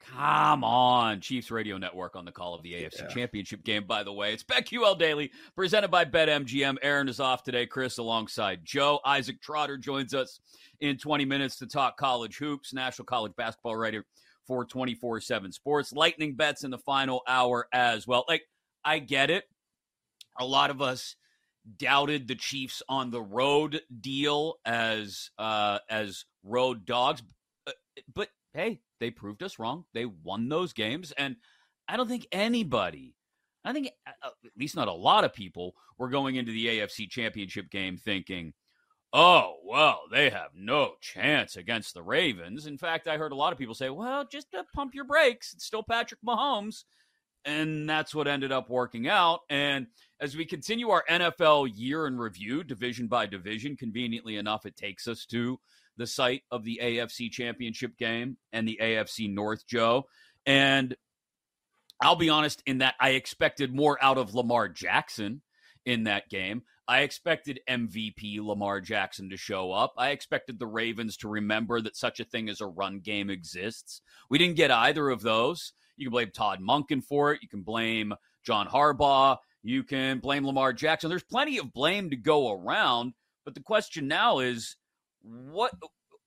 Come on, Chiefs Radio Network on the call of the AFC yeah. Championship game, by the way. It's BetQL Daily, presented by BetMGM. Erin is off today. Chris alongside Joe. Isaac Trotter joins us in 20 minutes to talk college hoops, National College Basketball writer for 24 7 Sports. Lightning bets in the final hour as well. Like, I get it. A lot of us doubted the Chiefs on the road deal as uh as road dogs. But, but hey, they proved us wrong. They won those games. And I don't think anybody, I think uh, uh, at least not a lot of people, were going into the AFC championship game thinking, oh, well, they have no chance against the Ravens. In fact, I heard a lot of people say, well, just uh, pump your brakes. It's still Patrick Mahomes. And that's what ended up working out. And as we continue our NFL year in review, division by division, conveniently enough, it takes us to the site of the AFC Championship game and the AFC North, Joe. And I'll be honest in that I expected more out of Lamar Jackson in that game. I expected MVP Lamar Jackson to show up. I expected the Ravens to remember that such a thing as a run game exists. We didn't get either of those. You can blame Todd Monken for it. You can blame John Harbaugh. You can blame Lamar Jackson. There's plenty of blame to go around. But the question now is what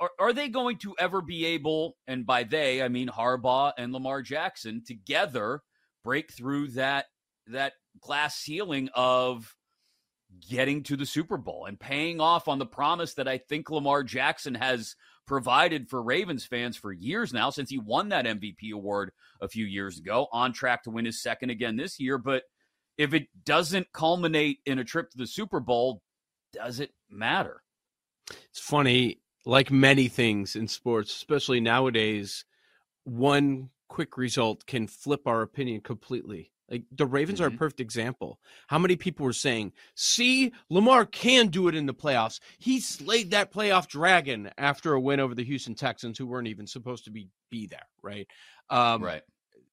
are, are they going to ever be able, and by they I mean Harbaugh and Lamar Jackson together, break through that that glass ceiling of getting to the Super Bowl and paying off on the promise that I think Lamar Jackson has provided for Ravens fans for years now since he won that MVP award a few years ago, on track to win his second again this year. But if it doesn't culminate in a trip to the Super Bowl, does it matter? It's funny, like many things in sports, especially nowadays, one quick result can flip our opinion completely. Like the Ravens mm-hmm. are a mm-hmm. perfect example. How many people were saying, "See, Lamar can do it in the playoffs. He slayed that playoff dragon after a win over the Houston Texans, who weren't even supposed to be be there." Right. Um, right.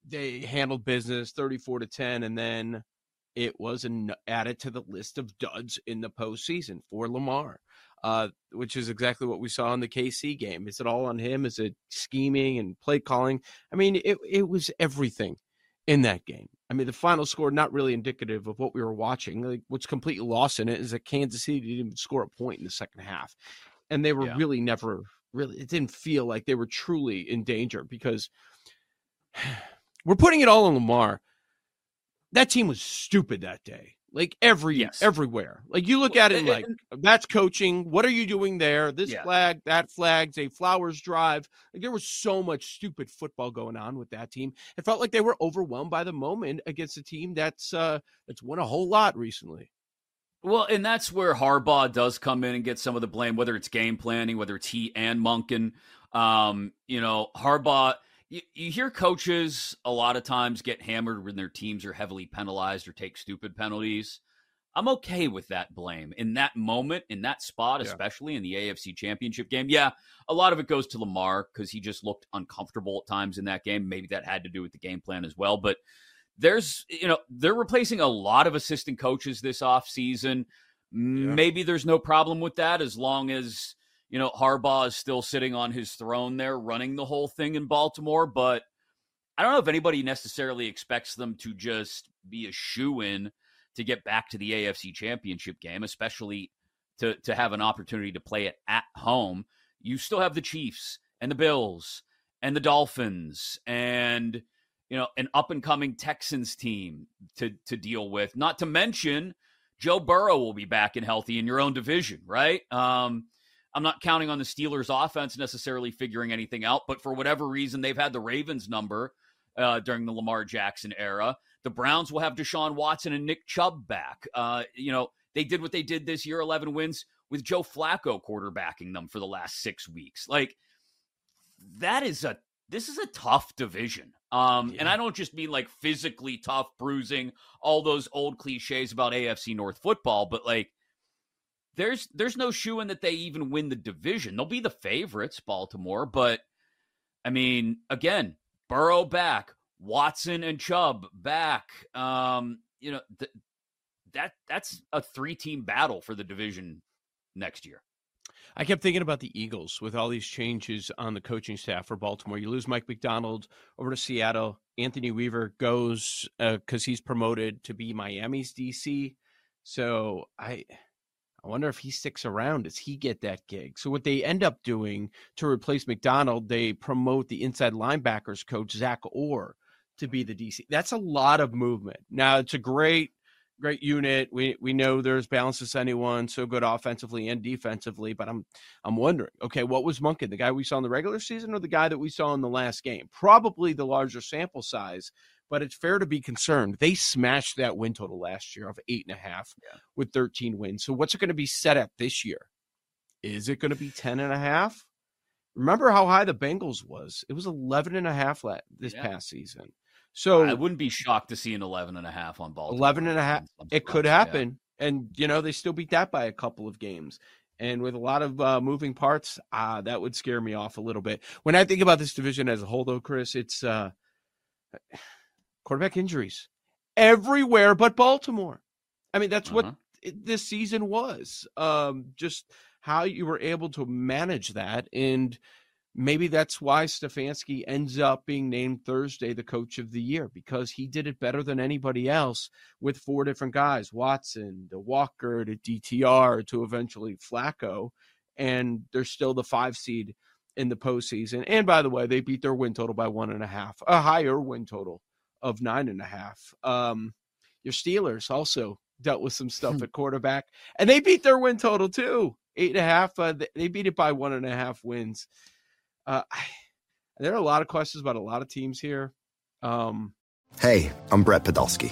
They handled business, thirty-four to ten, and then it was an, added to the list of duds in the postseason for Lamar uh, which is exactly what we saw in the KC game. Is it all on him? Is it scheming and play calling? I mean, it it was everything in that game. I mean, the final score not really indicative of what we were watching. Like, what's completely lost in it is that Kansas City didn't even score a point in the second half, and they were yeah. really never really. It didn't feel like they were truly in danger because we're putting it all on Lamar. That team was stupid that day like every yes. everywhere. Like you look at it like that's coaching. What are you doing there? This yeah. flag, that flag's a Flowers drive. Like there was so much stupid football going on with that team. It felt like they were overwhelmed by the moment against a team that's uh that's won a whole lot recently. Well, and that's where Harbaugh does come in and get some of the blame, whether it's game planning, whether it's he and Monken. Um, you know, Harbaugh you, you hear coaches a lot of times get hammered when their teams are heavily penalized or take stupid penalties. I'm okay with that blame in that moment, in that spot, yeah. especially in the AFC Championship game. Yeah, a lot of it goes to Lamar because he just looked uncomfortable at times in that game. Maybe that had to do with the game plan as well. But there's, you know, they're replacing a lot of assistant coaches this offseason. Yeah. Maybe there's no problem with that as long as you know, Harbaugh is still sitting on his throne there, running the whole thing in Baltimore. But I don't know if anybody necessarily expects them to just be a shoe in to get back to the AFC championship game, especially to, to have an opportunity to play it at home. You still have the Chiefs and the Bills and the Dolphins and you know an up and coming Texans team to to deal with. Not to mention Joe Burrow will be back and healthy in your own division, right? Um, I'm not counting on the Steelers offense necessarily figuring anything out, but for whatever reason, they've had the Ravens number uh, during the Lamar Jackson era. The Browns will have Deshaun Watson and Nick Chubb back. Uh, you know, they did what they did this year, 11 wins with Joe Flacco quarterbacking them for the last six weeks. Like, that is a this is a tough division. Um, yeah. and I don't just mean like physically tough, bruising, all those old cliches about AFC North football, but like there's there's no shoe in that they even win the division. They'll be the favorites, Baltimore, but I mean, again, Burrow back, Watson and Chubb back. Um, you know, th- that that's a three team battle for the division next year. I kept thinking about the Eagles with all these changes on the coaching staff for Baltimore. You lose Mike Macdonald over to Seattle. Anthony Weaver goes because uh, he's promoted to be Miami's DC. So I, I wonder if he sticks around. Does he get that gig? So what they end up doing to replace Macdonald, they promote the inside linebackers coach Zach Orr to be the DC. That's a lot of movement. Now it's a great great unit. We we know there's balance to anyone, so good offensively and defensively. But I'm I'm wondering, okay, what was Monken, the guy we saw in the regular season, or the guy that we saw in the last game? Probably the larger sample size, but it's fair to be concerned. They smashed that win total last year of eight and a half yeah. with 13 wins. So what's it going to be set at this year? Is it going to be 10 and a half? Remember how high the Bengals was? It was 11 and a half this yeah. past season. So I wouldn't be shocked to see an 11 and a half on Baltimore. 11 and a half. It could happen. Yeah. And, you know, they still beat that by a couple of games. And with a lot of uh, moving parts, uh, that would scare me off a little bit. When I think about this division as a whole, though, Chris, it's uh, quarterback injuries everywhere but Baltimore. I mean, that's uh-huh. what this season was. Um, just how you were able to manage that. And, maybe that's why Stefanski ends up being named Thursday the coach of the year because he did it better than anybody else with four different guys Watson, to Walker, to DTR, to eventually Flacco. And they're still the five seed in the postseason. And by the way, they beat their win total by one and a half, a higher win total of nine and a half. Um, your Steelers also dealt with some stuff hmm. at quarterback, and they beat their win total too, eight and a half. Uh, they beat it by one and a half wins. Uh, there are a lot of questions about a lot of teams here. Um, hey, I'm Brett Podolsky,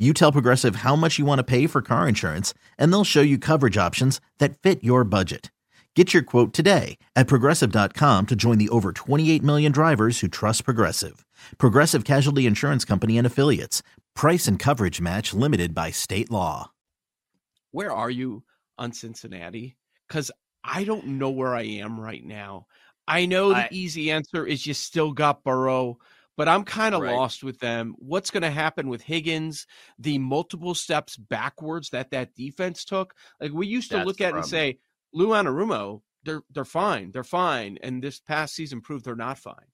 you tell Progressive how much you want to pay for car insurance, and they'll show you coverage options that fit your budget. Get your quote today at progressive.com to join the over 28 million drivers who trust Progressive. Progressive Casualty Insurance Company and Affiliates. Price and coverage match limited by state law. Where are you on Cincinnati? Because I don't know where I am right now. I know the I, easy answer is you still got Burrow but I'm kind of right. lost with them. What's going to happen with Higgins? The multiple steps backwards that that defense took. Like we used to That's look at and say, Lou Anarumo they're they're fine. They're fine. And this past season proved they're not fine.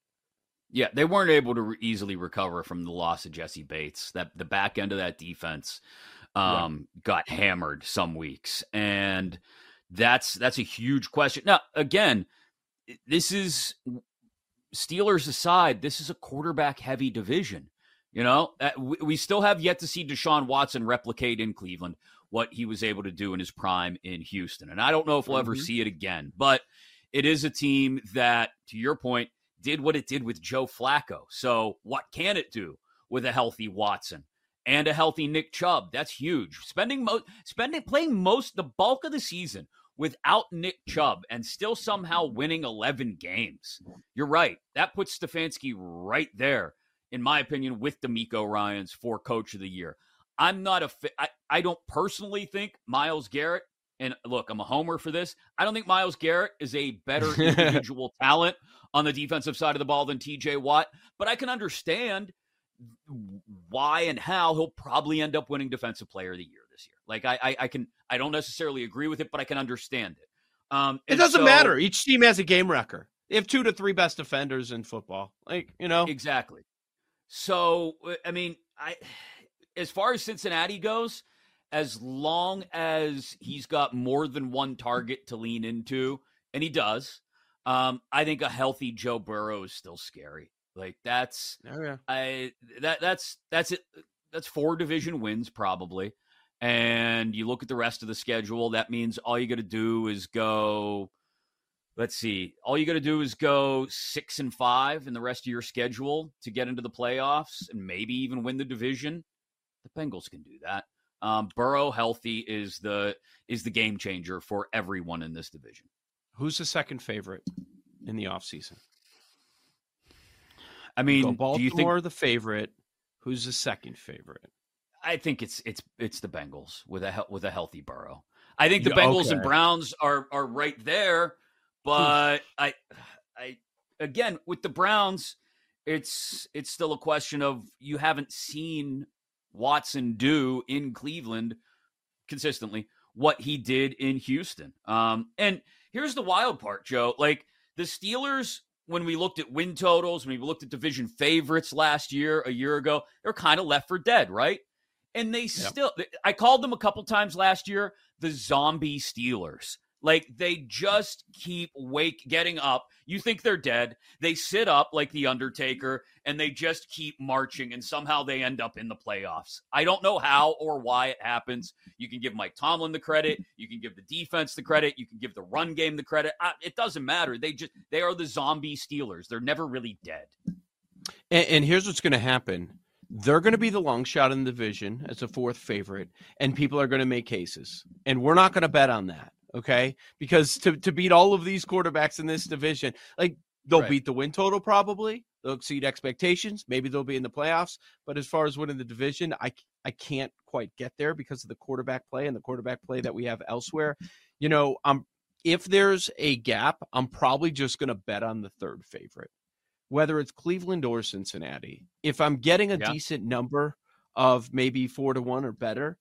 Yeah, they weren't able to re- easily recover from the loss of Jessie Bates. That the back end of that defense um, yeah. got hammered some weeks, and that's that's a huge question. Now, again, this is Steelers aside. This is a quarterback heavy division. You know, we still have yet to see Deshaun Watson replicate in Cleveland what he was able to do in his prime in Houston, and I don't know if we'll mm-hmm. ever see it again. But it is a team that, to your point did what it did with Joe Flacco. So, what can it do with a healthy Watson and a healthy Nick Chubb? That's huge. Spending most, spending, playing most, the bulk of the season without Nick Chubb and still somehow winning 11 games. You're right. That puts Stefanski right there, in my opinion, with DeMeco Ryans for Coach of the Year. I'm not a. I, I don't personally think Myles Garrett and look, I'm a homer for this. I don't think Myles Garrett is a better individual talent on the defensive side of the ball than TJ Watt, but I can understand why and how he'll probably end up winning Defensive Player of the year. Like I, I, I can, I don't necessarily agree with it, but I can understand it. Um, it doesn't so, matter. Each team has a game record. They have two to three best defenders in football. Like you know, exactly. So I mean, I, as far as Cincinnati goes as long as he's got more than one target to lean into, and he does, um, I think a healthy Joe Burrow is still scary. Like that's oh, yeah. I that that's that's it. That's four division wins probably. And you look at the rest of the schedule, that means all you got to do is go let's see. All you got to do is go 6 and 5 in the rest of your schedule to get into the playoffs and maybe even win the division. The Bengals can do that. Um, Burrow healthy is the is the game changer for everyone in this division. Who's the second favorite in the offseason? I mean, Baltimore do you think the favorite? Who's the second favorite? I think it's it's it's the Bengals with a with a healthy Burrow. I think the Bengals okay. and Browns are are right there, but I I again with the Browns, it's it's still a question of you haven't seen Watson do in Cleveland consistently what he did in Houston. Um, and here's the wild part, Joe. Like the Steelers, when we looked at win totals, when we looked at division favorites last year, a year ago, they're kind of left for dead, right? And they yep. still, I called them a couple times last year the zombie Steelers. Like they just keep wake getting up. You think they're dead. They sit up like the Undertaker and they just keep marching and somehow they end up in the playoffs. I don't know how or why it happens. You can give Mike Tomlin the credit, you can give the defense the credit, you can give the run game the credit. It doesn't matter. They just they are the zombie Steelers. They're never really dead. And, and here's what's going to happen. They're going to be the long shot in the division as a fourth favorite, and people are going to make cases. And we're not going to bet on that okay? Because to, to beat all of these quarterbacks in this division, like they'll right. beat the win total probably. They'll exceed expectations. Maybe they'll be in the playoffs. But as far as winning the division, I I can't quite get there because of the quarterback play and the quarterback play that we have elsewhere. You know, um, if there's a gap, I'm probably just going to bet on the third favorite, whether it's Cleveland or Cincinnati. If I'm getting a yeah. decent number of maybe four to one or better,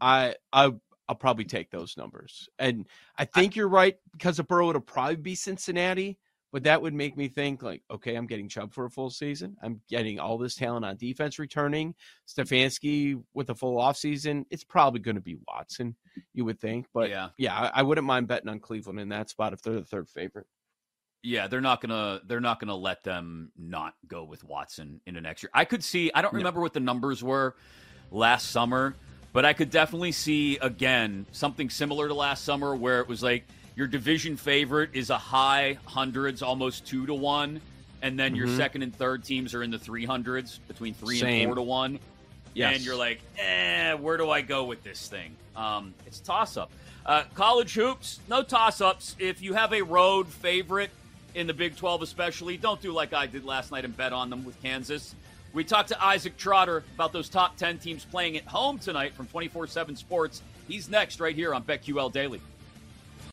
I I I'll probably take those numbers. And I think I, you're right because of Burrow, it'll probably be Cincinnati. But that would make me think like, okay, I'm getting Chubb for a full season. I'm getting all this talent on defense returning. Mm-hmm. Stefanski with a full offseason. It's probably going to be Watson, you would think. But yeah, yeah, I, I wouldn't mind betting on Cleveland in that spot if they're the third favorite. Yeah, they're not gonna they're not gonna let them not go with Watson in the next year. I could see. I don't remember no. what the numbers were last summer, but I could definitely see again something similar to last summer where it was like your division favorite is a high hundreds, almost two to one, and then your mm-hmm. second and third teams are in the three hundreds, between three Same. and four to one. Yes. And you're like, eh, where do I go with this thing? Um, it's toss up. Uh, college hoops, no toss ups. If you have a road favorite in the Big 12, especially, don't do like I did last night and bet on them with Kansas. We talked to Isaac Trotter about those top 10 teams playing at home tonight from 24 7 Sports. He's next right here on BetQL Daily.